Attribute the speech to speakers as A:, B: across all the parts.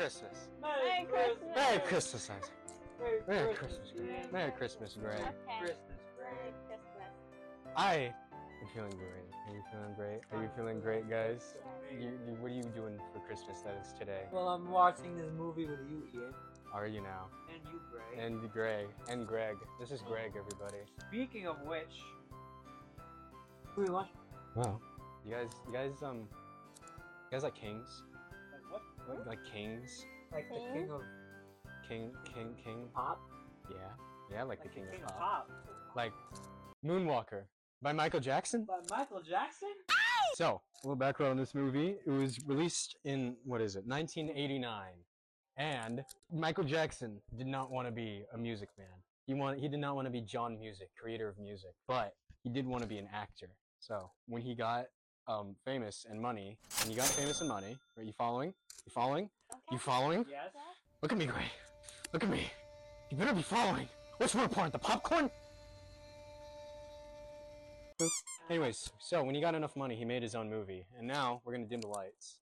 A: Christmas.
B: Merry Christmas.
A: Merry Christmas, Isaac.
B: Merry,
A: Merry
B: Christmas.
A: Christmas. Merry Christmas, Greg.
C: Okay.
B: Christmas,
C: Merry
B: Greg.
C: Christmas.
A: I am feeling great. Are you feeling great? Are you feeling great, guys? You, you, what are you doing for Christmas that is today?
B: Well, I'm watching this movie with you, Ian,
A: Are you now?
B: and you, Greg.
A: And Greg. And Greg. This is Greg, everybody.
B: Speaking of which, who we watching?
A: Wow. You guys, you guys, um, you guys like kings?
B: Like?
A: Like, like kings?
B: Like the
C: King?
B: king of
A: King, king, king?
B: pop?
A: Yeah. Yeah, like,
B: Like
A: the king,
B: king
A: of pop.
B: pop.
A: Like Moonwalker by Michael Jackson.
B: By Michael Jackson?
A: So, a little background on this movie. It was released in, what is it, 1989. And Michael Jackson did not want to be a music man. He, want, he did not want to be John Music, creator of music. But he did want to be an actor. So, when he got um, famous and money, and you got famous and money, are you following? You following?
C: Okay.
A: You following?
B: Yes.
A: Look at me, Gray. Look at me. You better be following. What's more important, the popcorn? Anyways, so when he got enough money, he made his own movie. And now we're going to dim the lights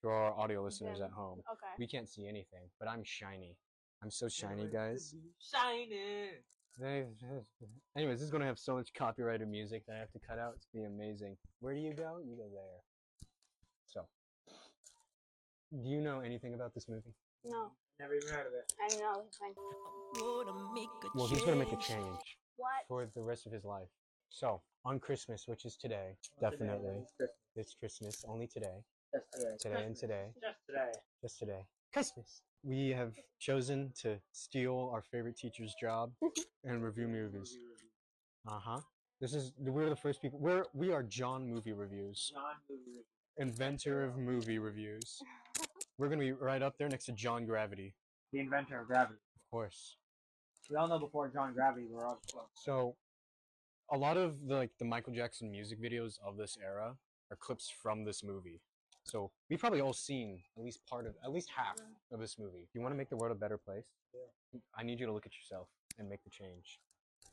A: for our audio listeners
C: Dim.
A: at home.
C: Okay.
A: We can't see anything, but I'm shiny. I'm so shiny, guys.
B: Shining.
A: Anyways, this is going to have so much copyrighted music that I have to cut out. It's going to be amazing. Where do you go? You go there. So, do you know anything about this movie?
C: No,
B: Never even heard of it.
C: I know. It's like,
A: Well, he's going to make a change.
C: what?
A: for the rest of his life. So, on Christmas, which is today, definitely, it's Christmas, only today,
B: Just today.
A: today and today,
B: Just today.
A: just today. Christmas! We have chosen to steal our favorite teacher's job and review movies. Uh huh. This is, we're the first people, we're, we are John Movie Reviews,
B: John movie.
A: inventor of movie reviews. We're gonna be right up there next to John Gravity,
B: The inventor of gravity.
A: of course.
B: We all know before John Gravity, we're all close.
A: So, a lot of the like the Michael Jackson music videos of this era are clips from this movie. So we've probably all seen at least part of, at least half of this movie. You want to make the world a better place? yeah. I need you to look at yourself and make the change.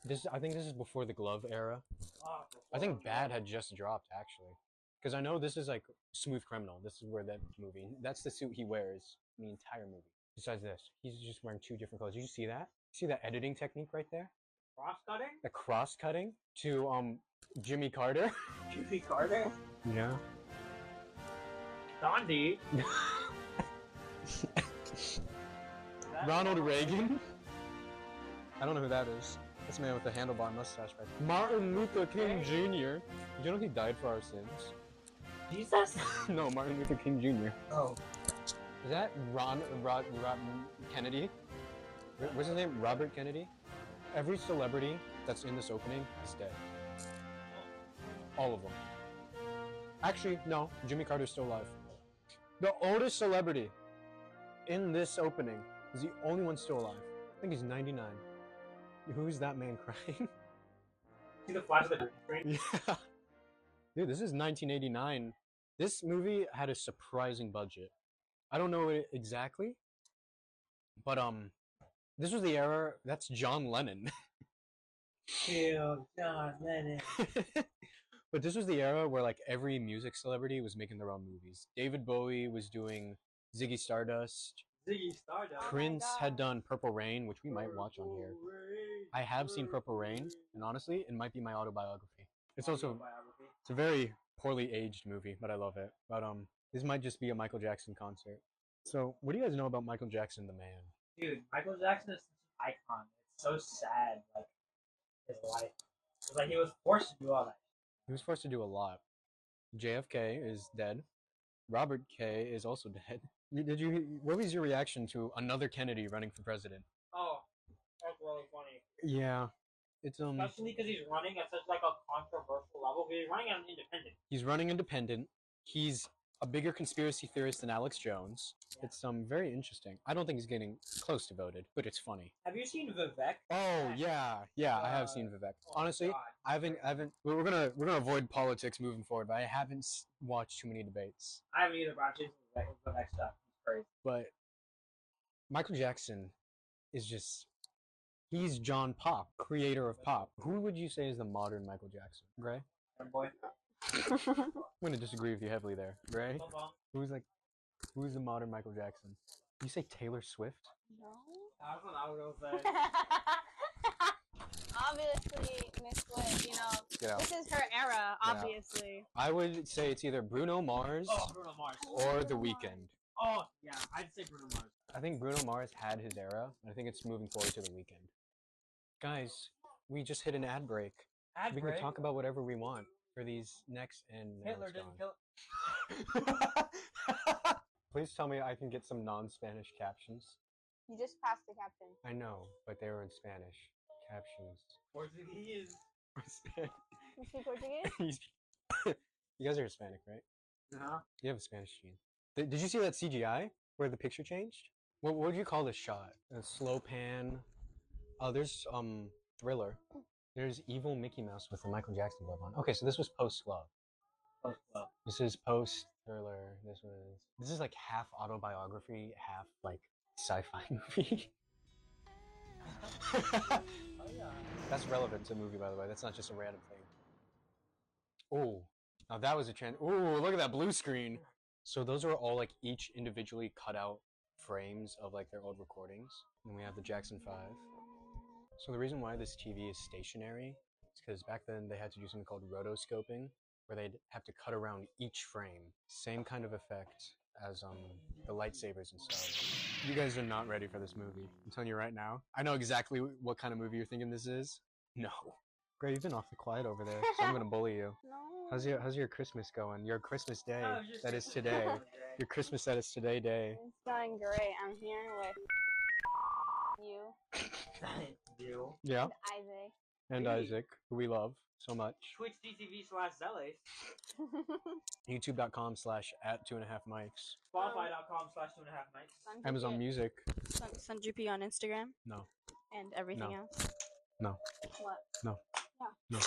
A: This, I think, this is before the glove era.
B: Oh,
A: I think Bad had just dropped actually, because I know this is like Smooth Criminal. This is where that movie. That's the suit he wears in the entire movie. Besides this, he's just wearing two different colors. Did you see that? See that editing technique right there?
B: cross cutting.
A: the cross cutting to um Jimmy Carter.
B: Jimmy Carter.
A: Yeah.
B: Gandhi.
A: Ronald Reagan. I don't know who that is. That's the man with the handlebar mustache right there. Martin Luther King Jr. You know he died for our sins?
B: Jesus.
A: no, Martin Luther King Jr.
B: Oh.
A: Is that Ron, Rod, Rod Kennedy? What's his name? Robert Kennedy? Every celebrity that's in this opening is dead. All of them. Actually, no. Jimmy Carter's still alive. The oldest celebrity in this opening is the only one still alive. I think he's 99. Who's that man crying?
B: See the flash of the screen?
A: yeah. Dude, this is 1989. This movie had a surprising budget. I don't know it exactly, but um, this was the era. That's John Lennon.
B: Kill John Lennon.
A: but this was the era where like every music celebrity was making their own movies. David Bowie was doing Ziggy Stardust.
B: Ziggy Stardust.
C: my
A: Prince had done Purple Rain, which we might watch on here. I have seen Purple Rain, and honestly, it might be my autobiography. It's also it's a very poorly aged movie, but I love it. But um, this might just be a Michael Jackson concert. So, what do you guys know about Michael Jackson, the man?
B: Dude, Michael Jackson is such an icon. It's so sad, like his life. It's like he was forced to do all that.
A: He was forced to do a lot. JFK is dead. Robert K is also dead. Did you? What was your reaction to another Kennedy running for president?
B: Oh, that's really funny.
A: Yeah, it's um.
B: Especially because he's running at such like a controversial level. He's running an independent.
A: He's running independent. He's a bigger conspiracy theorist than Alex Jones.
B: Yeah.
A: It's um very interesting. I don't think he's getting close to voted, but it's funny.
B: Have you seen Vivek?
A: Oh yeah, yeah, I have seen
B: Uh,
A: Vivek.
B: Oh
A: Honestly, I haven't, I haven't. We're gonna we're gonna avoid politics moving forward, but I haven't watched too many debates.
B: I haven't either, but I've Vivek, Vivek stuff. It's crazy.
A: But Michael Jackson is just he's John Pop, creator of pop. Who would you say is the modern Michael Jackson? Gray?
B: Boy,
A: I'm gonna disagree with you heavily there. Gray?
B: Bum bum.
A: Who's like who's the modern Michael Jackson? You say Taylor Swift?
C: No.
B: That's what I was gonna say.
C: obviously, Miss Swift. You know, this is her era. Obviously.
A: I would say it's either Bruno Mars
B: Oh, Bruno Mars.
A: or The Weeknd.
B: Oh, yeah, I'd say Bruno Mars.
A: I think Bruno Mars had his era. and I think it's moving forward to The Weeknd. Guys, we just hit an ad break.
B: Ad
A: we
B: break.
A: can talk about whatever we want for these next and now
B: Hitler
A: it's
B: didn't
A: gone.
B: kill.
A: Please tell me I can get some non-Spanish captions.
C: You just passed the captain.
A: I know, but they were in Spanish. Captions.
B: Portuguese.
C: You speak Portuguese?
A: You guys are Hispanic, right?
B: Uh-huh.
A: You have a Spanish gene. Did, did you see that CGI where the picture changed? What, what would you call this shot? A slow pan. Oh, there's um Thriller. There's evil Mickey Mouse with the Michael Jackson glove on. Okay, so this was post glove.
B: Close club.
A: This is post Thriller. This was this is like half autobiography, half like sci-fi movie.
B: Oh, yeah.
A: That's relevant to the movie, by the way. That's not just a random thing. Oh, now that was a trend. Oh, look at that blue screen. So those are all like each individually cut out frames of like their old recordings. And we have the Jackson 5. So the reason why this TV is stationary is because back then they had to do something called rotoscoping, where they'd have to cut around each frame. Same kind of effect as um the lightsabers and stuff. You guys are not ready for this movie. I'm telling you right now. I know exactly what kind of movie you're thinking this is. No. Gray, you've been awfully quiet over there, so I'm gonna bully you.
C: No.
A: How's your How's your Christmas going? Your Christmas day
B: Oh, just
A: that is today. Your Christmas that is today day.
C: It's going great. I'm here with you
B: you.
A: Yeah.
C: and Isaac.
A: And
B: Me.
A: Isaac, who we love so much.
B: Twitch.tv slash Zealous.
A: YouTube.com slash at two and a half mics.
B: Spotify.com slash two and a half nights.
C: Sun
A: Amazon Music.
C: Sun, Sun on Instagram
A: No.
C: and everything
A: No.
C: else.
A: No.
C: What? No. Yeah. No.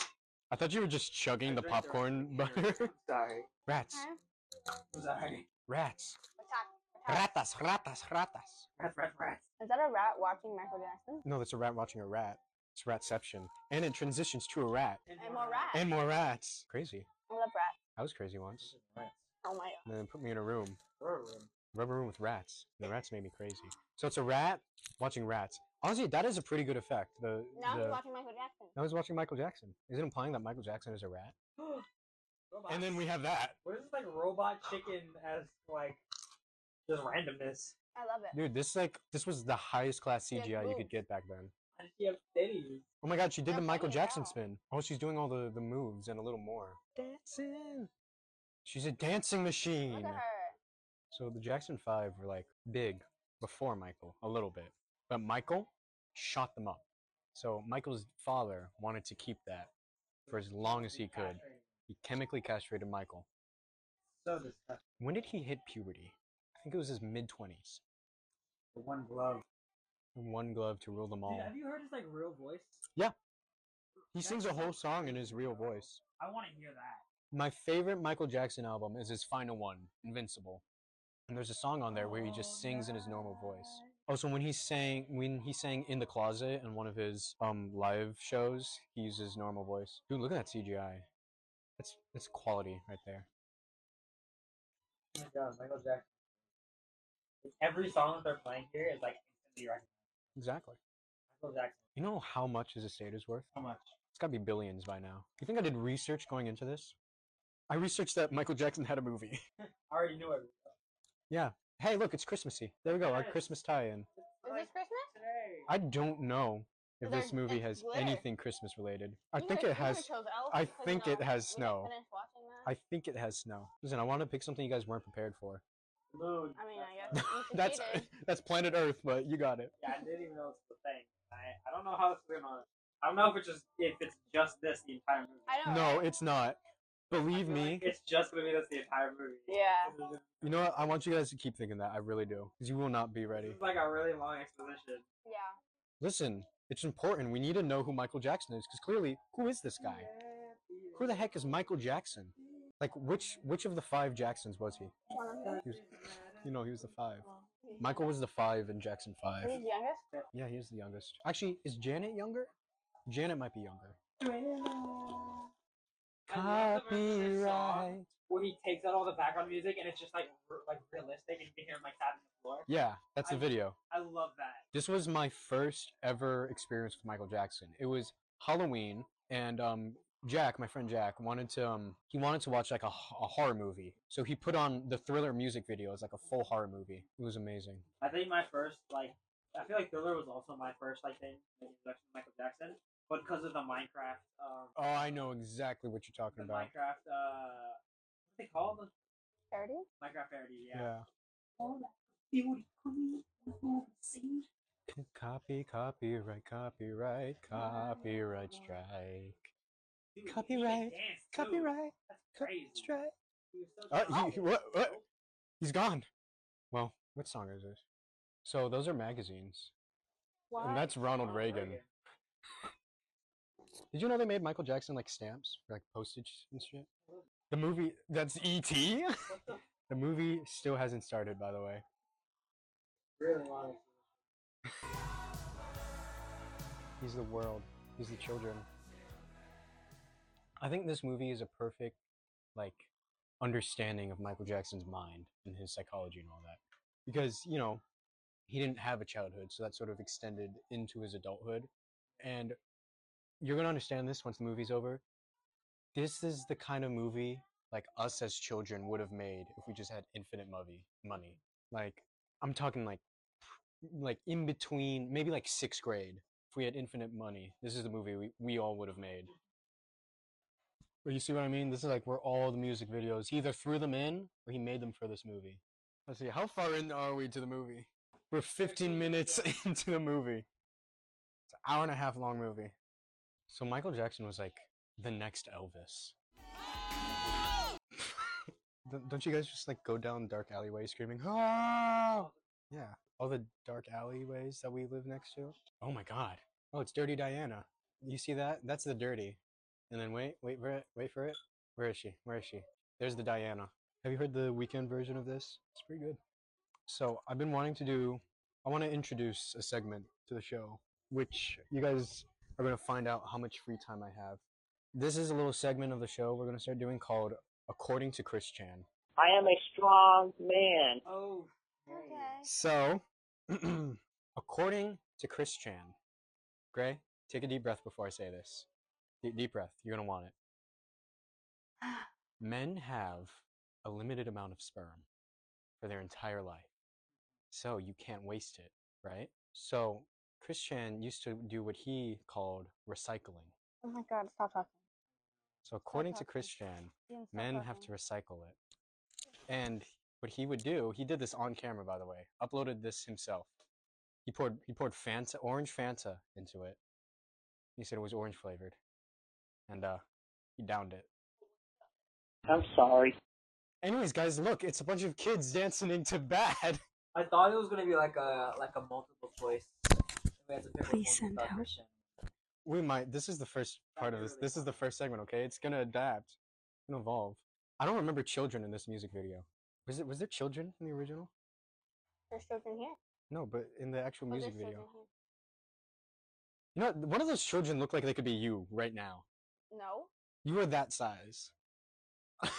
A: I thought you were just chugging the
B: I drank
A: popcorn
B: their-
A: butter.
B: Sorry.
A: Rats.
C: Huh?
B: Sorry.
A: Rats.
C: Attack.
A: Ratas, ratas, ratas.
B: Rats, rats, rats.
C: Is that a rat watching Michael Jackson?
A: No, that's a rat watching a rat. It's ratception. And it transitions to a rat.
C: And more rats.
A: And more rats. Crazy.
C: I love rats.
A: I was crazy once.
C: Oh my god.
A: And then put me in a room.
B: Rubber room.
A: Rubber room with rats. The rats made me crazy. So it's a rat watching rats. Honestly, that is a pretty good effect. The,
C: Now
A: the
C: he's watching Michael Jackson.
A: now he's watching Michael Jackson. Is it implying that Michael Jackson is a rat?
B: Robot.
A: And then we have that.
B: What is this like robot chicken as like just randomness?
C: I love it.
A: Dude, this like this was the highest class
C: She has
A: CGI you could get back then.
B: How does she have titties?
A: Oh my god, she did the
C: They're
A: Michael Jackson
C: now.
A: spin. Oh, she's doing all the, the moves and a little more. Dancing. She's a dancing machine.
C: Look at her.
A: So the Jackson 5 were like big before Michael, a little bit. But Michael shot them up. So Michael's father wanted to keep that for as long as he could. He chemically castrated Michael.
B: So disgusting.
A: When did he hit puberty? I think it was his mid 20s.
B: One glove.
A: One glove to rule them all.
B: Dude, have you heard his like real voice? Yeah.
A: He sings a whole song in his real voice.
B: I want to hear that.
A: My favorite Michael Jackson album is his final one, Invincible. And there's a song on there where he just sings in his normal voice. Also, when he sang when he sang in the closet in one of his um live shows, he uses his normal voice. Dude, look at that CGI. That's that's quality right there.
B: Oh my god, Michael Jackson. Like, every song that they're playing here is like instantly recognized.
A: Exactly.
B: Michael Jackson.
A: You know how much his estate is worth?
B: How much?
A: It's gotta be billions by now. You think I did research going into this? I researched that Michael Jackson had a movie.
B: I already knew it.
A: yeah. Hey, look, it's Christmassy. There we go, our Christmas tie-in.
C: Is this Christmas?
A: I don't know if
C: There's-
A: this movie
C: it's
A: has
C: glitter.
A: anything Christmas related. I
C: You
A: think
C: could've-
A: it
C: you
A: has.
C: chose Elf
A: I
C: because,
A: think it
C: know,
A: has
C: we didn't
A: snow.
C: finish watching that.
A: I think it has snow. Listen, I want to pick something you guys weren't prepared for.
B: Moon.
C: I mean, I guess you
A: that's that's planet Earth, but you got it.
B: Yeah, I didn't even know it's the thing. I, I don't know how this is gonna. I don't know if it's just if it's just this the entire movie.
C: I know.
A: No,
C: right?
A: it's not. Believe me.
B: like it's just gonna be this the entire movie.
C: Yeah.
A: You know what? I want you guys to keep thinking that. I really do, because you will not be ready.
B: It's like a really long exposition.
C: Yeah.
A: Listen, it's important. We need to know who Michael Jackson is, because clearly, who is this guy? Who the heck is Michael Jackson? Like, which which of the five Jacksons was he?
C: One of them.
A: He was, you know, he was the five. Michael was the five in Jackson Five.
C: He's youngest.
A: Yeah, he is the youngest. Actually, is Janet younger? Janet might be younger.
B: I love the version of this song
A: Copyright.
B: where he takes out all the background music and it's just like like realistic and you can hear him like tapping the floor.
A: Yeah, that's the video.
B: I love that.
A: This was my first ever experience with Michael Jackson. It was Halloween, and um, Jack, my friend Jack, wanted to um, he wanted to watch like a, a, horror movie. So he put on the Thriller music video as like a full horror movie. It was amazing.
B: I think my first like I feel like Thriller was also my first like thing like, introduction to Michael Jackson, but because of the Minecraft, um,
A: Oh, I know exactly what you're
B: the
A: talking about.
B: Minecraft, uh, what they call the
C: Parody?
B: Minecraft parody, yeah.
A: Yeah.
B: All that beauty coming over the sea.
A: Copy, copyright, copyright, copyright strike.
B: Dude,
A: Copyright. Copyright,
B: That's
A: copyright
B: crazy.
A: strike.
B: So
A: uh, he, what, what? He's gone. Well, what song is this? So those are magazines.
C: What?
A: And that's Ronald
B: Ronald
A: Reagan. Did you know they made Michael Jackson like stamps, for, like postage and shit? The movie that's E.T.
B: The
A: the movie still hasn't started, by the way.
B: really?
A: He's the world. He's the children. I think this movie is a perfect, like, understanding of Michael Jackson's mind and his psychology and all that. Because, you know, he didn't have a childhood, so that sort of extended into his adulthood. And you're going to understand this once the movie's over. This is the kind of movie, like, us as children would have made if we just had infinite movie, money. Like, I'm talking, like, like in between, maybe like sixth grade if we had infinite money, this is the movie we, we all would have made. But you see what I mean? This is like where all the music videos, he either threw them in or he made them for this movie. Let's see, how far in are we to the movie? We're 15 minutes into the movie. It's an hour and a half long movie. So Michael Jackson was like the next Elvis. Don't- Don't you guys just like go down dark alleyways screaming, oh! Yeah, all the dark alleyways that we live next to. Oh my god. Oh, it's Dirty Diana. You see that? That's the dirty. And then wait, wait for it, wait for it. Where is she? Where is she? There's the Diana. Have you heard the Weeknd version of this? It's pretty good. So I've been wanting to do. I want to introduce a segment to the show, which you guys are going to find out how much free time I have. This is a little segment of the show we're going to start doing called "According to Chris Chan."
D: I am a strong man.
B: Oh.
C: Okay.
A: So, according to Chris Chan, Gray, take a deep breath before I say this. Deep, deep breath. You're going to want it. Men have a limited amount of sperm for their entire life. So, you can't waste it, right? So, Chris Chan used to do what he called recycling.
C: Oh my god, stop talking.
A: So, according to
C: talking.
A: Chris Chan,
C: You can
A: men have to recycle it. And what he would do, he did this on camera, by the way. Uploaded this himself. He poured he poured Fanta, orange Fanta into it. He said it was orange flavored, and uh, he downed it.
D: I'm sorry.
A: Anyways, guys, look, it's a bunch of kids dancing into bad.
B: I thought it was gonna be like a like a multiple choice. We had to pick
C: Please send
B: we thought
C: help.
B: Christian.
A: We might. This is the first part of this.
B: really
A: This is the first segment. Okay, it's gonna adapt, it's gonna evolve. I don't remember children in this music video. Was it? Was there children in the original?
C: There's children here.
A: No, but in the actual
C: Oh,
A: music video.
C: children
A: You know, one of those children look like they could be you right now.
C: Here. No.
A: You are that size.
C: Yeah,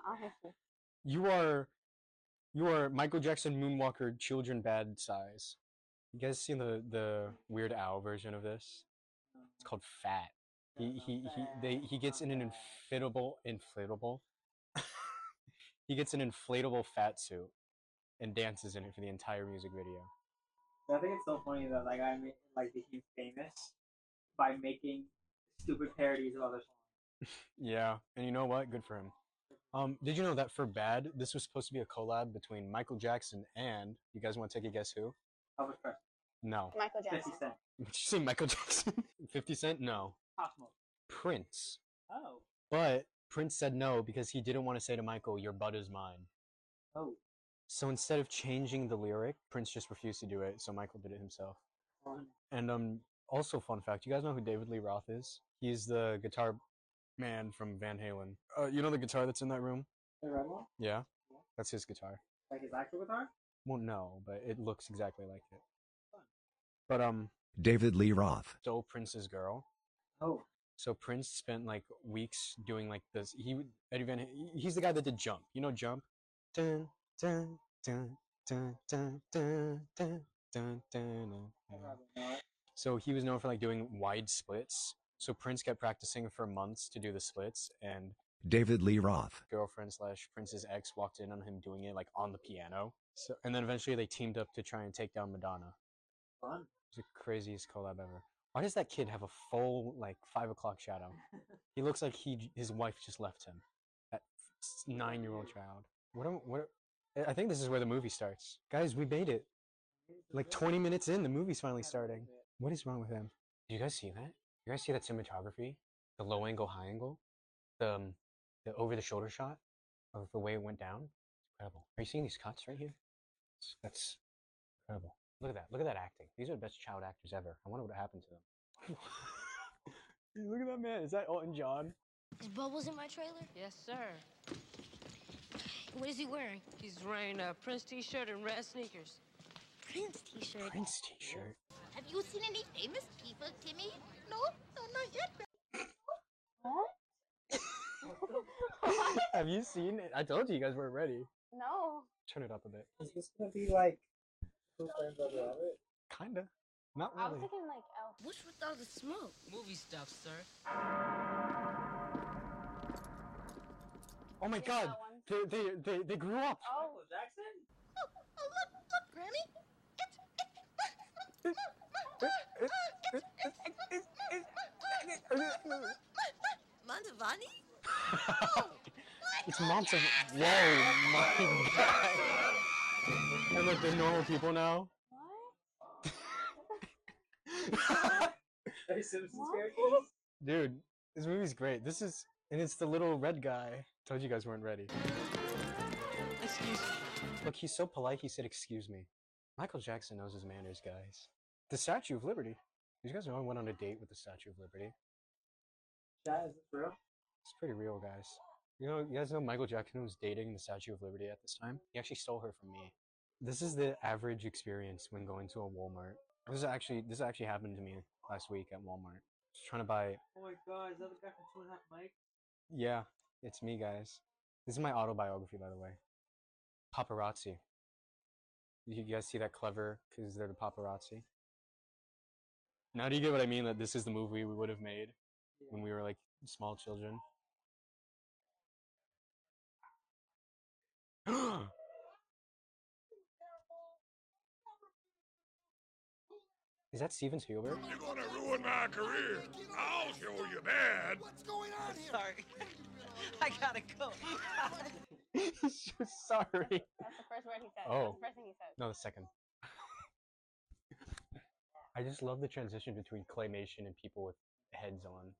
C: obviously.
A: you are, you are Michael Jackson Moonwalker children bad size. You guys seen the the Weird Al version of this? It's called Fat. He he he they he gets in an inflatable inflatable. he gets an inflatable fat suit and dances in it for the entire music video.
B: I think it's so funny that like I made, like became famous by making stupid parodies of other songs.
A: Yeah, and you know what? Good for him. Um, did you know that for Bad, this was supposed to be a collab between Michael Jackson and you guys want to take a guess who?
B: Elvis Presley,
A: No.
C: Michael
B: Fifty
C: Jackson.
B: Cent,
A: Did you say Michael Jackson? 50 Cent? No.
B: Pop
A: Prince.
B: Oh,
A: But Prince said no because he didn't want to say to Michael, Your butt is mine.
B: oh,
A: So instead of changing the lyric, Prince just refused to do it, so Michael did it himself.
B: fun.
A: And um, also, fun fact: you guys know who David Lee Roth is? He's the guitar man from Van Halen. Uh, you know the guitar that's in that room?
B: The red one?
A: Yeah, that's his guitar.
B: Like his actual guitar?
A: Well, no, but it looks exactly like it. Fun. But um,
E: David Lee Roth
A: stole Prince's girl.
B: Oh.
A: So Prince spent like weeks doing like this. He Eddie Van. He's the guy that did Jump. You know Jump. Dun dun dun dun dun dun dun dun. dun, dun.
B: Probably not.
A: So he was known for like doing wide splits. So Prince kept practicing for months to do the splits, and
E: David Lee Roth.
A: girlfriend slash Prince's ex walked in on him doing it like on the piano. So and then eventually they teamed up to try and take down Madonna.
B: Fun.
A: It's the craziest collab ever. Why does that kid have a full like five o'clock shadow? He looks like he his wife just left him. That nine year old child. What? am- What? I think this is where the movie starts. Guys, we made it. Like 20 minutes in, the movie's finally starting. What is wrong with him? Do you guys see that? You guys see that cinematography? The low angle, high angle, the um, the over the shoulder shot of the way it went down? It's Incredible. Are you seeing these cuts right here? That's incredible. Look at that. Look at that acting. These are the best child actors ever. I wonder what happened to them. Look at that man. Is that Elton John?
F: Is Bubbles in my trailer?
G: Yes, sir.
F: What is he wearing?
G: He's wearing a Prince t-shirt and red sneakers.
F: Prince t-shirt.
A: Prince t-shirt.
F: Have you seen any famous people, Timmy? No, no, not yet.
C: What?
A: Have you seen it? I told you you guys weren't ready.
C: no.
A: Turn it up a bit.
B: Is this gonna be like Who Framed Roger Rabbit?
A: Kinda. Not really.
C: I was thinking like elf.
F: What's with all the smoke?
G: Movie stuff, sir.
A: Oh my
C: Yeah,
A: god. They, they, they, they grew up.
C: Oh,
B: Michael Jackson?
F: Oh, oh look, look, Granny. Montavani?
A: it's months. Whoa, my god. And look, they're normal people now.
C: what?
B: Are Simpsons
C: What?
B: characters?
A: Dude, this movie's great. This is. And it's the little red guy. Told you guys weren't ready.
G: Excuse me.
A: Look, he's so polite, he said, Excuse me. Michael Jackson knows his manners, guys. The Statue of Liberty. Did you guys know I went on a date with the Statue of Liberty?
B: Chat, is this real?
A: It's pretty real, guys. You know, you guys know Michael Jackson was dating the Statue of Liberty at this time? He actually stole her from me. This is the average experience when going to a Walmart. This is actually this actually happened to me last week at Walmart. Just trying to buy
B: Oh my god, is that the guy from Two and a Half Mike?
A: Yeah, it's me, guys. This is my autobiography, by the way. Paparazzi. You guys see that clever because they're the paparazzi? Now do you get what I mean? That this is the movie we would have made when we were like small children. is that Steven Spielberg?
H: You're gonna ruin my career. I'll show you that.
G: Sorry. I gotta go.
A: He's so sorry.
C: That's the first word he said.
A: Oh.
C: That's the first thing he said.
A: No, the second. I just love the transition between claymation and people with heads on.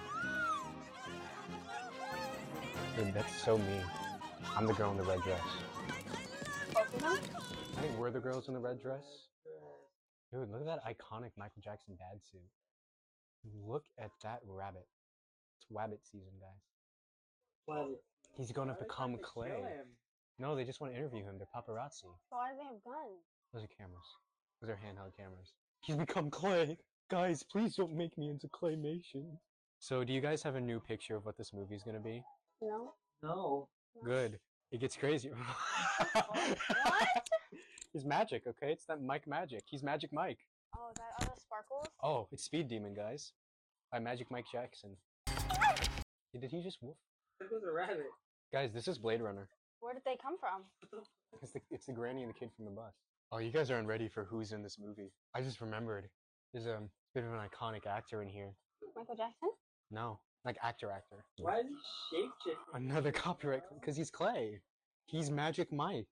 A: Dude, that's so me. I'm the girl in the red dress.
C: Both of them?
A: I think we're the girls in the red dress. Dude, look at that iconic Michael Jackson dad suit. Look at that rabbit. It's rabbit season, guys.
B: What is it?
A: He's gonna
B: Why are they
A: become clay. No, they just want to interview him. They're paparazzi.
C: Why do they have guns?
A: Those are cameras. Those are handheld cameras. He's become clay. Guys, please don't make me into claymation. So, do you guys have a new picture of what this movie's gonna be?
C: No.
B: No.
A: Good. It gets crazy.
C: What?
A: He's magic, okay? It's that Mike Magic. He's Magic Mike.
C: Oh, is that are those sparkles?
A: Oh, it's Speed Demon, guys. By Magic Mike Jackson. Did he just woof?
B: There goes a rabbit.
A: Guys, this is Blade Runner.
C: Where did they come from?
A: It's the, it's the granny and the kid from the bus. Oh, you guys aren't ready for who's in this movie. I just remembered. There's um, a bit of an iconic actor in here.
C: Michael Jackson?
A: No, like actor, actor.
B: Why is he shapeshifting?
A: Another copyright because he's Clay. He's Magic Mike.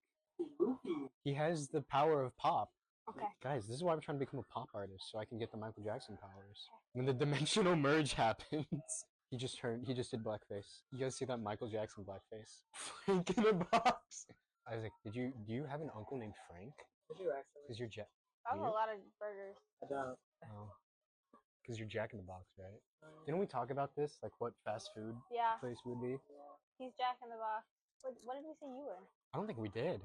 B: Goofy.
A: He has the power of pop.
C: Okay.
A: Guys, this is why I'm trying to become a pop artist so I can get the Michael Jackson powers. When the dimensional merge happens, he just turned. He just did blackface. You guys see that Michael Jackson blackface? Frank in a box. Isaac, did you do you have an uncle named Frank?
B: Did you actually?
A: Because you're Jack.
C: That was
A: You?
C: a lot of burgers.
B: I don't.
A: Oh. Because you're Jack in the Box, right? Mm. Didn't we talk about this? Like what fast food
C: Yeah,
A: place would be?
C: he's Jack in the Box. What, what did we say you were?
A: I don't think we did.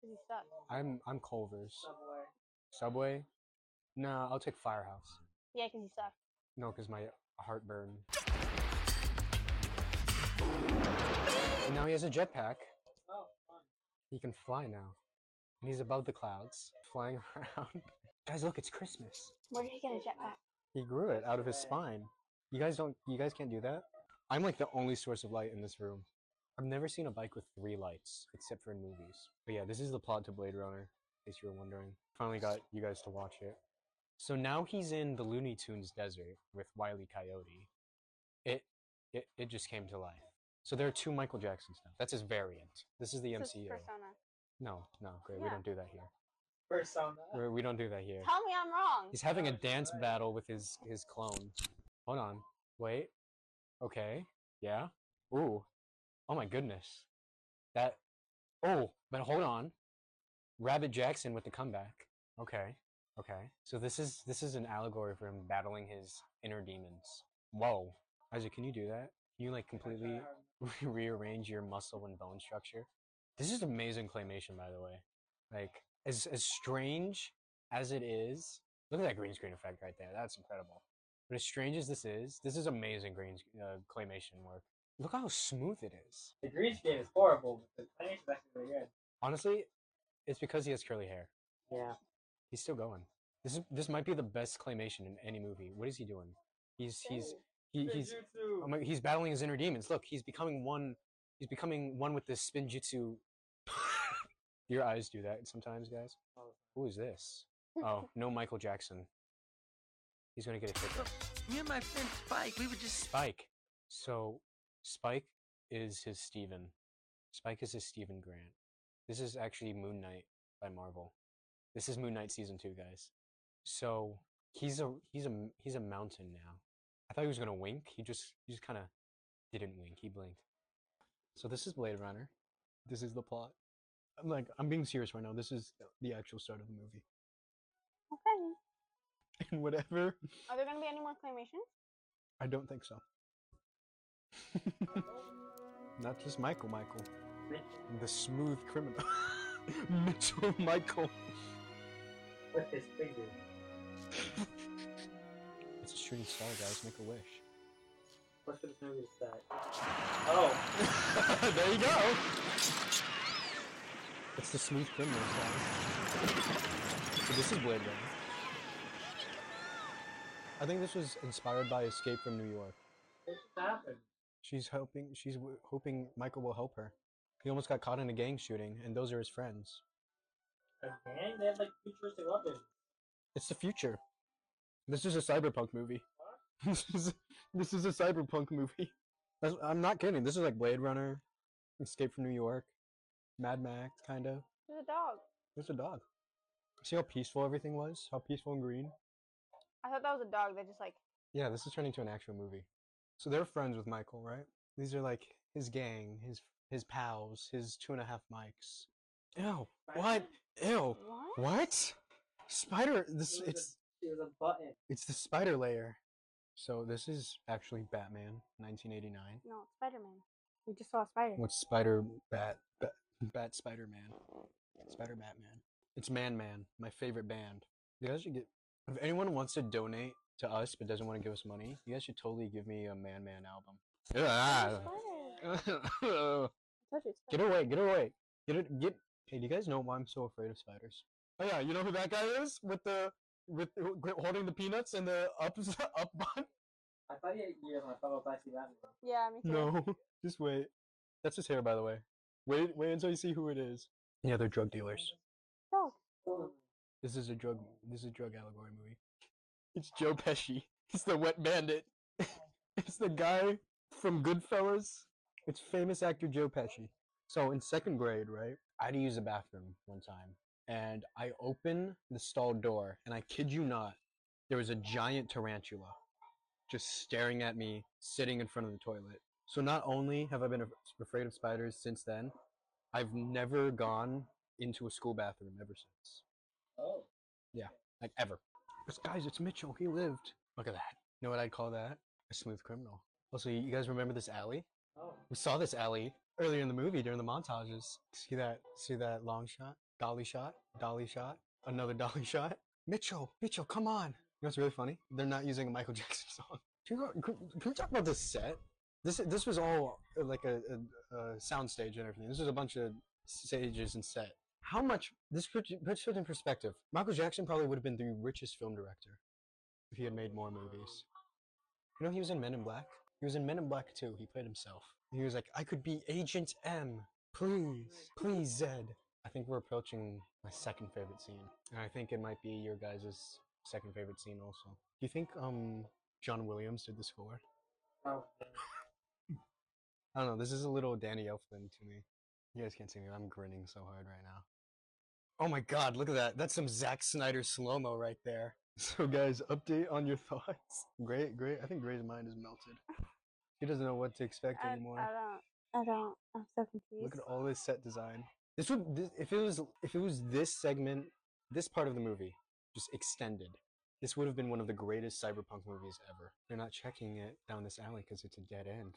C: Because he stuck.
A: I'm I'm Culver's.
B: Subway.
A: Subway? Nah, I'll take Firehouse.
C: Yeah, because he stuck.
A: No, because my heartburn. And now he has a jetpack.
B: Oh, fun.
A: He can fly now. And he's above the clouds, flying around. Guys, look, it's Christmas.
C: Where did he get a jetpack?
A: He grew it out of his spine. You guys don't. You guys can't do that. I'm like the only source of light in this room. I've never seen a bike with three lights, except for in movies. But yeah, this is the plot to Blade Runner, in case you were wondering. Finally got you guys to watch it. So now he's in the Looney Tunes desert with Wile E. Coyote. It, it, it just came to life. So there are two Michael Jacksons now. That's his variant. This is the
C: This is
A: MCU.
C: Persona.
A: No, no, great. We
C: Yeah.
A: don't do that here.
B: Persona.
A: We're, we don't do that here.
C: Tell me I'm wrong.
A: He's having a oh, dance battle with his his clone. Hold on. Wait. Okay. Yeah. Ooh. Oh my goodness. That. Oh, but hold on. Rabbit Jackson with the comeback. Okay. Okay. So this is this is an allegory for him battling his inner demons. Whoa. Isaac, can you do that? Can you like completely rearrange your muscle and bone structure? This is amazing claymation, by the way. Like as as strange as it is, look at that green screen effect right there. That's incredible. But as strange as this is, this is amazing green uh, claymation work. Look how smooth it is.
B: The green screen is horrible, but the animation's actually really good.
A: Honestly, it's because he has curly hair.
B: Yeah.
A: He's still going. This is this might be the best claymation in any movie. What is he doing? He's he's he, he's oh my, he's battling his inner demons. Look, he's becoming one. He's becoming one with this Spinjitzu. Your eyes do that sometimes, guys. Oh, Who is this? Oh, no, Michael Jackson. He's gonna get a kick.
G: Me and my friend Spike, we were just.
A: Spike. So, Spike is his Steven. Spike is his Steven Grant. This is actually Moon Knight by Marvel. This is Moon Knight season two, guys. So he's a he's a he's a mountain now. I thought he was gonna wink. He just he just kind of didn't wink. He blinked. So this is Blade Runner. This is the plot. I'm like I'm being serious right now. This is the actual start of the movie.
C: Okay.
A: And whatever.
C: Are there gonna be any more claymations?
A: I don't think so. Not just Michael Michael. The smooth criminal. Mitchell Michael.
B: With his finger.
A: It's a shooting star, guys. Make a wish.
B: What's this movie set? Oh,
A: there you go. It's the smooth criminal guys. So this is Blade Runner. I think this was inspired by Escape from New York.
B: it happened.
A: She's hoping she's w- hoping Michael will help her. He almost got caught in a gang shooting, and those are his friends.
B: A gang? They have like futuristic weapons.
A: It's the future. This is a cyberpunk movie. This is this is a cyberpunk movie. That's, I'm not kidding. This is like Blade Runner, Escape from New York, Mad Max, kind of.
C: There's a dog.
A: There's a dog. See how peaceful everything was? How peaceful and green?
C: I thought that was a dog that just like
A: Yeah, this is turning into an actual movie. So they're friends with Michael, right? These are like his gang, his his pals, his two and a half mics. Ew. What? Ew.
C: what?
A: What? Spider. This
B: It was a-
A: it's
B: It was a button.
A: it's the spider layer. So this is actually Batman, 1989.
C: No, it's Spider Man. We just saw a spider.
A: What's Spider Bat Bat, Bat Spider Man? Spider Batman. It's Man Man, my favorite band. You guys should get. If anyone wants to donate to us but doesn't want to give us money, you guys should totally give me a Man Man album.
C: There's a
A: Yeah.
C: spider. I told you it's
A: get away! Get away! Get it! Get. Hey, do you guys know why I'm so afraid of spiders? Oh yeah, you know who that guy is with the with holding the peanuts and the up up bun?
B: I thought you you were talking about Black Batman.
C: Yeah, me too.
A: No, just wait. That's his hair, by the way. Wait, wait until you see who it is. Yeah, they're drug dealers.
C: Dog.
A: This is a drug. This is a drug allegory movie. It's Joe Pesci. It's the wet bandit. it's the guy from Goodfellas. It's famous actor Joe Pesci. So in second grade, right, I had to use the bathroom one time, and I open the stall door, and I kid you not, there was a giant tarantula just staring at me, sitting in front of the toilet. So not only have I been afraid of spiders since then, I've never gone into a school bathroom ever since.
B: Oh.
A: Yeah, like ever. Because guys, it's Mitchell. He lived. Look at that. You know what I'd call that? A smooth criminal. Also, you guys remember this alley?
B: Oh.
A: We saw this alley earlier in the movie during the montages. See that? See that long shot? Dolly shot? Dolly shot? Another dolly shot? Mitchell! Mitchell, come on! You know what's really funny? They're not using a Michael Jackson song. Can we, can can we talk about this set? This this was all uh, like a, a, a sound stage and everything. This was a bunch of stages and set. How much this puts it in perspective. Michael Jackson probably would have been the richest film director if he had made more movies. You know, he was in Men in Black. He was in Men in Black too. He played himself. He was like, I could be Agent M. Please, please, Zed. I think we're approaching my second favorite scene, and I think it might be your guys' second favorite scene also. Do you think um John Williams did the score?
B: Oh,
A: I don't know. This is a little Danny Elfman to me. You guys can't see me. I'm grinning so hard right now. Oh my god, look at that. That's some Zack Snyder slow mo right there. So, guys, update on your thoughts. Great, great. I think Gray's mind is melted. He doesn't know what to expect
C: I,
A: anymore.
C: I don't. I don't. I'm so confused.
A: Look at all this set design. This would, this, if it was, if it was this segment, this part of the movie, just extended, this would have been one of the greatest cyberpunk movies ever. They're not checking it down this alley because it's a dead end,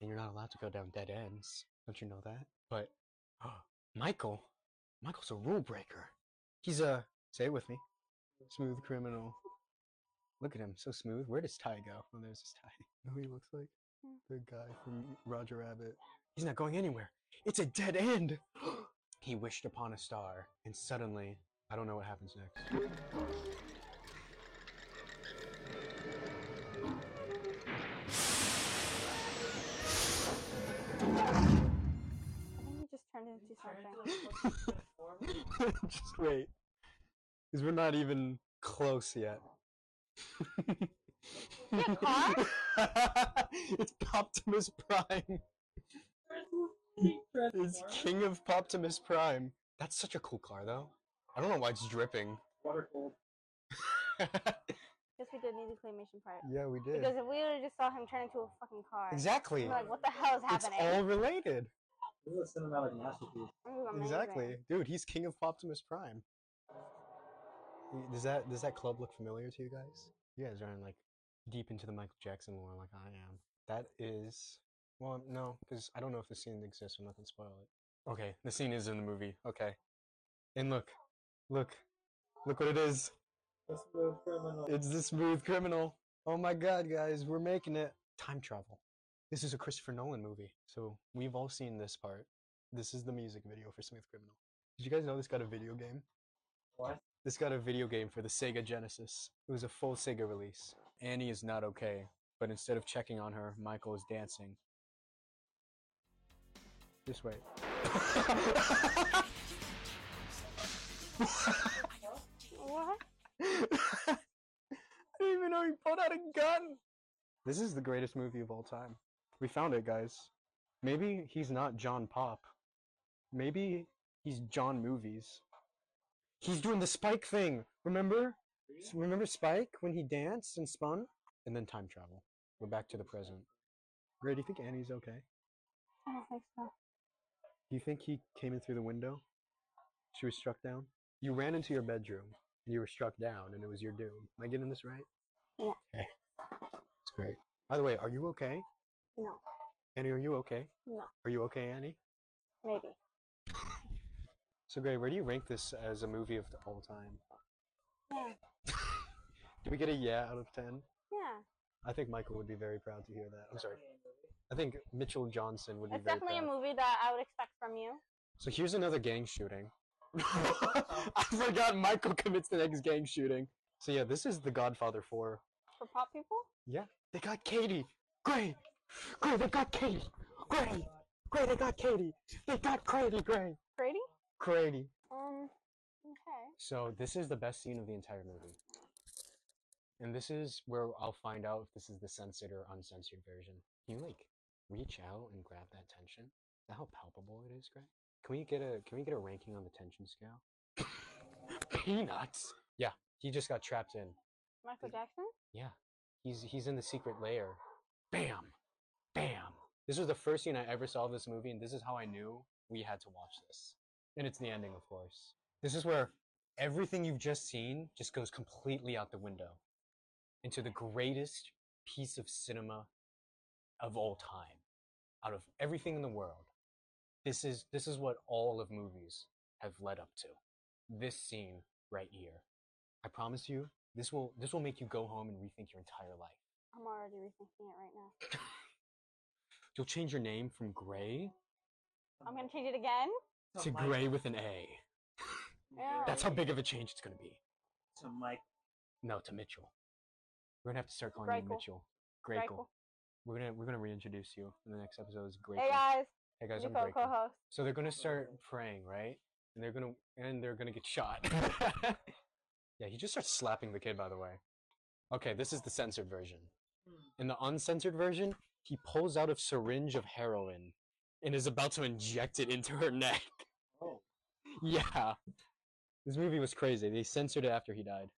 A: and you're not allowed to go down dead ends. Don't you know that? But oh, Michael, Michael's a rule breaker. He's a say it with me, smooth criminal. Look at him, so smooth. Where does Ty go? Oh, there's his Ty. You know who he looks like? Hmm. The guy from Roger Rabbit. He's not going anywhere. It's a dead end. he wished upon a star, and suddenly, I don't know what happens next.
C: I think he just turned into something.
B: into a fucking transformer.
A: Just wait. Because we're not even close yet.
C: a car?
A: it's Optimus Prime. It's King of Optimus Prime. That's such a cool car, though. I don't know why it's dripping.
B: Water cooled.
C: Guess we did need the claymation part.
A: yeah, we did.
C: Because if we would have just saw him turn into a fucking car,
A: Exactly.
C: we'd like, what the hell is happening?
A: It's all related.
B: This is a cinematic masterpiece.
C: Ooh.
A: Exactly, dude. He's King of Optimus Prime. Does that does that club look familiar to you guys? You guys are in like deep into the Michael Jackson lore, like I am. That is, well, no, because I don't know if the scene exists. I'm not gonna spoil it. Okay, the scene is in the movie. Okay, and look, look, look what it is.
B: A smooth criminal.
A: It's the smooth criminal. Oh my god, guys, we're making it. Time travel. This is a Christopher Nolan movie. So we've all seen this part. This is the music video for Smooth Criminal. Did you guys know this got a video game?
B: What?
A: This got a video game for the Sega Genesis. It was a full Sega release. Annie is not okay, but instead of checking on her, Michael is dancing. Just wait.
C: What?
A: I didn't even know he pulled out a gun. This is the greatest movie of all time. We found it, guys. Maybe he's not John Pop. Maybe he's John Movies. He's doing the Spike thing. Remember? S- Remember Spike when he danced and spun? And then time travel. We're back to the present. Ray, do you think Annie's okay?
C: I don't think so.
A: Do you think he came in through the window? She was struck down? You ran into your bedroom and you were struck down and it was your doom. Am I getting this right?
C: Yeah.
A: Okay. That's great. By the way, are you okay?
C: No.
A: Annie, are you okay?
C: No.
A: Are you okay, Annie?
C: Maybe.
A: So, Gray, where do you rank this as a movie of all time?
C: Yeah.
A: Do we get a yeah out of 10?
C: Yeah.
A: I think Michael would be very proud to hear that. I'm sorry. I think Mitchell Johnson would be
C: It's
A: very
C: definitely a movie that I would expect from you.
A: So here's another gang shooting. I forgot Michael commits the next gang shooting. So yeah, this is The Godfather 4.
C: For pop people?
A: Yeah, they got Katie. Gray, Gray, they got Katie. Gray, Gray, they got Katie. They got Grady, Gray,
C: Grady?
A: Grady.
C: Um, okay.
A: So this is the best scene of the entire movie. And this is where I'll find out if this is the censored or uncensored version. You like reach out and grab that tension? Is that how palpable it is, Greg. Can we get a can we get a ranking on the tension scale? Peanuts. Yeah, he just got trapped in.
C: Michael Jackson?
A: Yeah, he's he's in the secret layer. Bam, bam. This was the first scene I ever saw of this movie, and this is how I knew we had to watch this. And it's the ending, of course. This is where everything you've just seen just goes completely out the window into the greatest piece of cinema of all time. Out of everything in the world, this is this is what all of movies have led up to. This scene right here. I promise you, this will this will make you go home and rethink your entire life.
C: I'm already rethinking it right now.
A: You'll change your name from Gray.
C: I'm gonna change it again.
A: to
B: Mike-
A: gray with an A.
C: Yeah.
A: That's how big of a change it's gonna be.
B: To Mike.
A: No, to Mitchell. We're gonna have to start calling
C: Grakel.
A: you Mitchell. Grakel.
C: Grakel.
A: We're gonna we're gonna reintroduce you in the next episode as great.
C: Hey guys,
A: Hey guys, I'm
C: co-
A: Grakel.
C: co-host.
A: So they're gonna start praying, right? And they're gonna and they're gonna get shot. yeah, he just starts slapping the kid. By the way. Okay, this is the censored version. Hmm. In the uncensored version, he pulls out a syringe of heroin and is about to inject it into her neck.
B: Oh.
A: Yeah. This movie was crazy. They censored it after he died.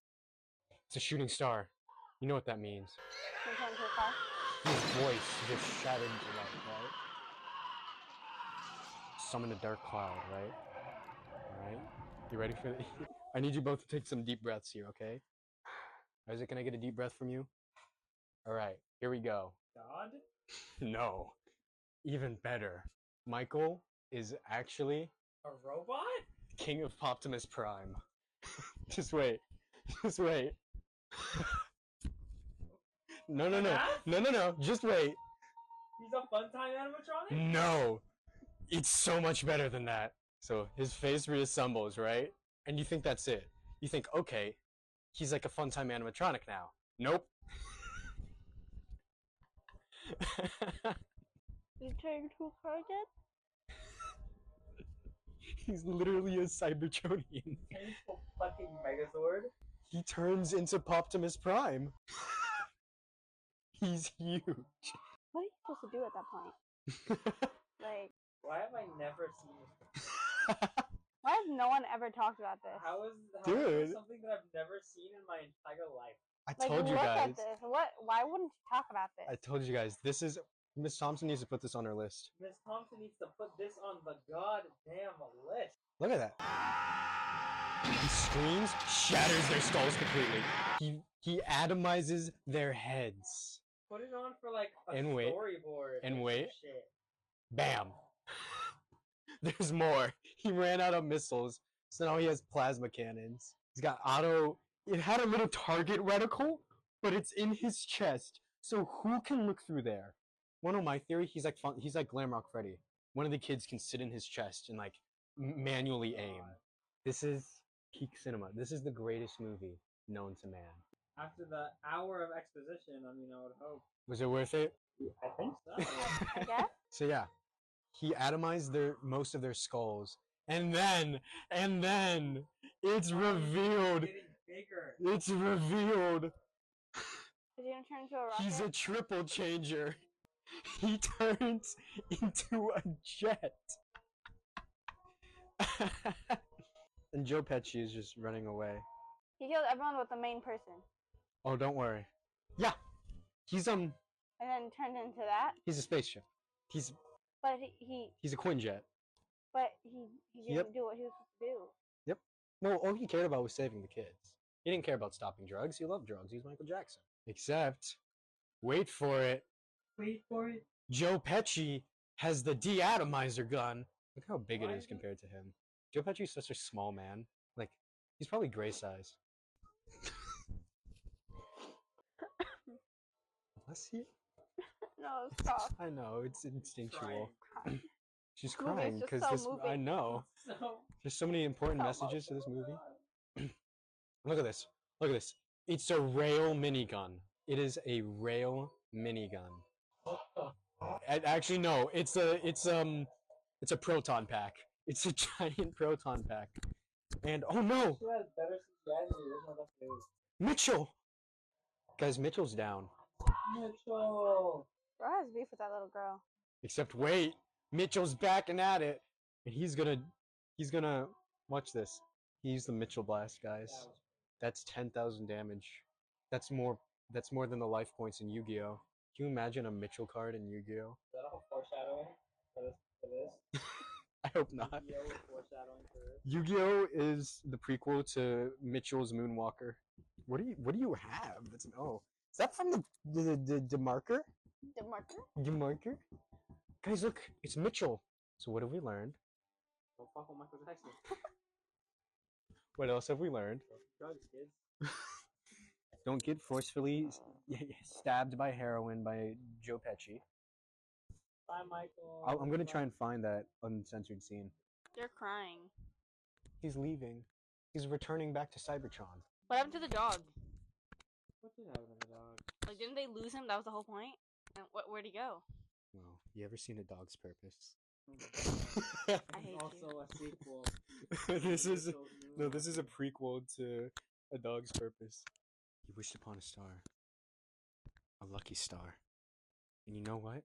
A: It's a shooting star. You know what that means.
C: Can you turn to the car?
A: His voice just shattered into life, right? Summon a dark cloud, right? Alright? You ready for it? I need you both to take some deep breaths here, okay? Isaac, can I get a deep breath from you? Alright, here we go.
B: God?
A: No. Even better. Michael is actually
B: A robot?
A: King of Optimus Prime. Just wait. Just wait. No, no, no. No, no, no. Just wait.
B: He's a fun time animatronic?
A: No. It's so much better than that. So his face reassembles, right? And you think that's it. You think, okay, he's like a fun time animatronic now. Nope.
C: You turn to a car again?
A: he's literally a Cybertronian.
B: Change to fucking Megazord?
A: He turns into Poptimus Prime. he's huge.
C: What are you supposed to do at that point? Like,
B: Why have I never seen this?
C: why has no one ever talked about this?
B: How is, how is
A: Dude.
B: this something that I've never seen in my entire life?
A: I
C: Like,
A: told you
C: look
A: guys.
C: at this. What? Why wouldn't you talk about this?
A: I told you guys. This is Miss Thompson needs to put this on her list.
B: Miss Thompson needs to put this on the goddamn list.
A: Look at that. He screams, shatters their skulls completely. He he atomizes their heads.
B: Put it on for like a
A: And wait.
B: storyboard.
A: And wait.
B: Shit.
A: Bam. There's more. He ran out of missiles, so now he has plasma cannons. He's got auto. It had a little target reticle, but it's in his chest. So who can look through there? One of my theory, he's like fun, he's like Glamrock Freddy. One of the kids can sit in his chest and like m- manually aim. This is peak cinema. This is the greatest movie known to man.
B: After the hour of exposition, I mean, I would hope.
A: Was it worth it?
B: I think so.
C: I guess.
A: So yeah, he atomized their most of their skulls, and then and then it's revealed.
B: Getting bigger.
A: It's revealed.
C: Is he gonna turn into a rocket?
A: He's a triple changer. He turns into a jet. and Joe Pesci is just running away.
C: He killed everyone with the main person,
A: Oh, don't worry. Yeah, he's um,
C: and then turned into that.
A: he's a spaceship. He's
C: But he, he
A: he's a Quinjet.
C: but he, he didn't
A: Yep.
C: do what he was supposed to do. Yep.
A: No, all he cared about was saving the kids. He didn't care about stopping drugs. He loved drugs. He's Michael Jackson. Except, wait for it,
B: Wait for it.
A: Joe Pesci has the deatomizer gun. Look how big it
B: Why
A: is
B: is
A: compared to him. Joe Pesci's such a small man. Like, he's probably gray size. Bless you.
C: No, stop.
A: I know it's instinctual.
B: Crying.
A: She's crying because
C: so
A: this. I know.
B: So,
A: There's so many important
C: So
A: messages to this movie. Look at this. Look at this. It's a rail minigun. It is a rail minigun.
B: What the
A: A- Actually, no. It's a. It's um. It's a proton pack. It's a giant proton pack. And oh no,
B: Who has better CGI than the original Doctor Who?
A: Mitchell. Guys, Mitchell's down.
B: Mitchell!
C: Bro has beef with that little girl.
A: Except wait, Mitchell's backing at it, and he's gonna. He's gonna. Watch this. He's the Mitchell blast, guys.
B: That was-
A: That's ten thousand damage. That's more. That's more than the life points in Yu-Gi-Oh. Can you imagine a Mitchell card in Yu-Gi-Oh?
B: Is that all foreshadowing for this? For this?
A: I hope not.
B: Yu-Gi-Oh! foreshadowing for this?
A: Yu-Gi-Oh is the prequel to Mitchell's Moonwalker. What do you What do you have? That's an, oh, is that from the the the, the marker?
C: The marker?
A: The marker? Guys, look, it's Mitchell. So what have we learned?
B: Don't fuck with Michael Jackson.
A: What else have we learned?
B: Drugs, kids.
A: Don't get forcefully stabbed by heroin by Joe Pesci.
B: Bye, Michael.
A: I'll, I'm gonna try and find that uncensored scene.
C: They're crying.
A: He's leaving. He's returning back to Cybertron.
C: What happened to the dog?
B: What did happen to the dog?
C: Like, didn't they lose him? That was the whole point. And wh- where'd he go?
A: Well, you ever seen A Dog's Purpose? Mm-hmm.
C: I hate you.
B: a sequel.
A: this is no, this is a prequel to A Dog's Purpose. He wished upon a star, a lucky star, and you know what?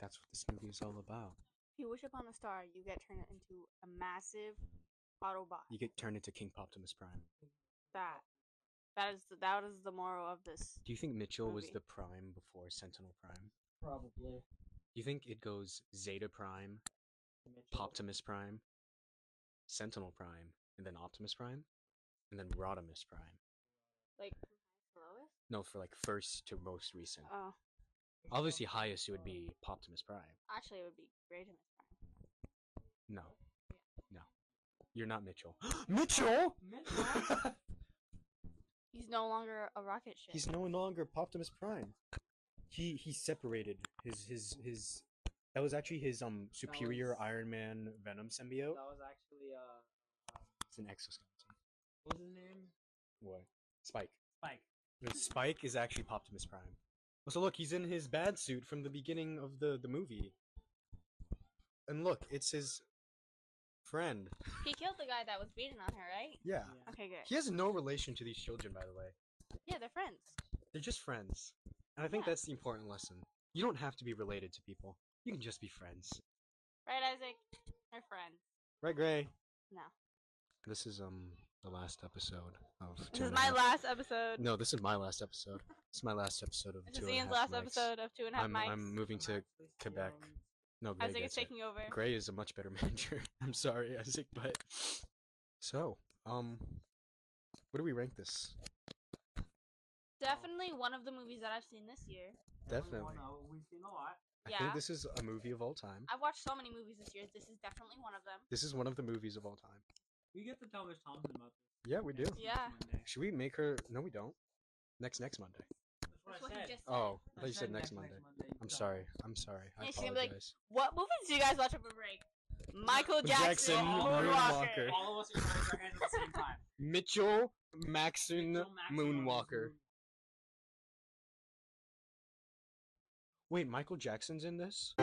A: That's what this movie is all about.
C: If you wish upon a star, you get turned into a massive Autobot.
A: You get turned into King Optimus Prime.
C: That. That is the, that is the moral of this.
A: Do you think Mitchell was the Prime before Sentinel Prime?
B: Probably.
A: Do you think it goes Zeta Prime,
B: Mitchell.
A: Optimus Prime, Sentinel Prime, and then Optimus Prime, and then Rodimus Prime?
C: Like, lowest?
A: No, for like first to most recent.
C: Oh,
A: Obviously, highest it would be Optimus Prime.
C: actually, it would be Rodimus Prime.
A: No, no, you're not Mitchell. Mitchell.
B: Mitchell?
C: He's no longer a rocket ship.
A: He's no longer Optimus Prime. He he separated his his his. That was actually his um superior
B: was-
A: Iron Man Venom symbiote.
B: That was actually uh, um,
A: It's an exoskeleton.
B: what was his name?
A: What? Spike.
B: Spike.
A: The Spike is actually Optimus Prime. So look, he's in his bad suit from the beginning of the the movie. And look, it's his friend.
C: He killed the guy that was beating on her, right?
A: Yeah.
C: Okay, good.
A: He has no relation to these children, by the way.
C: Yeah, they're friends.
A: They're just friends. And I think
C: Yeah.
A: that's the important lesson. You don't have to be related to people. You can just be friends.
C: Right, Isaac? They're friends.
A: Right, Gray?
C: No.
A: This is um the last episode of
C: This is
A: and
C: my
A: Half-
C: last episode.
A: No, this is my last episode. This is my last episode of
C: This
A: Two
C: is
A: and
C: Ian's
A: Half
C: last
A: Mics.
C: episode of Two and a Half
A: I'm,
C: Mics.
A: I'm moving to Quebec. No, Gray
C: Isaac is
A: gets it.
C: taking over.
A: Gray is a much better manager. I'm sorry, Isaac, but so um, what do we rank this?
C: Definitely one of the movies that I've seen this year.
A: Definitely.
B: No, we've seen a lot.
A: I
C: Yeah.
A: think this is a movie of all time.
C: I've watched so many movies this year. This is definitely one of them.
A: This is one of the movies of all time.
B: We get to tell Miss Thompson about this.
A: Yeah, we do.
C: Yeah.
A: Should we make her? No, we don't. Next next Monday.
B: That's what I
C: what he
B: said.
C: just said.
A: Oh, I
B: I
A: thought you said
B: said
A: next Monday.
B: you
A: I'm sorry. I'm sorry. I
C: Yeah, she's like. What movies do you guys watch over break? Michael
A: Jackson,
C: Jackson,
A: Moonwalker.
C: Moonwalker.
B: All of us are going to our hands at the same time.
A: Mitchell Maxon
B: Mitchell Maximoff is
A: Moonwalker. Wait, Michael Jackson's in this?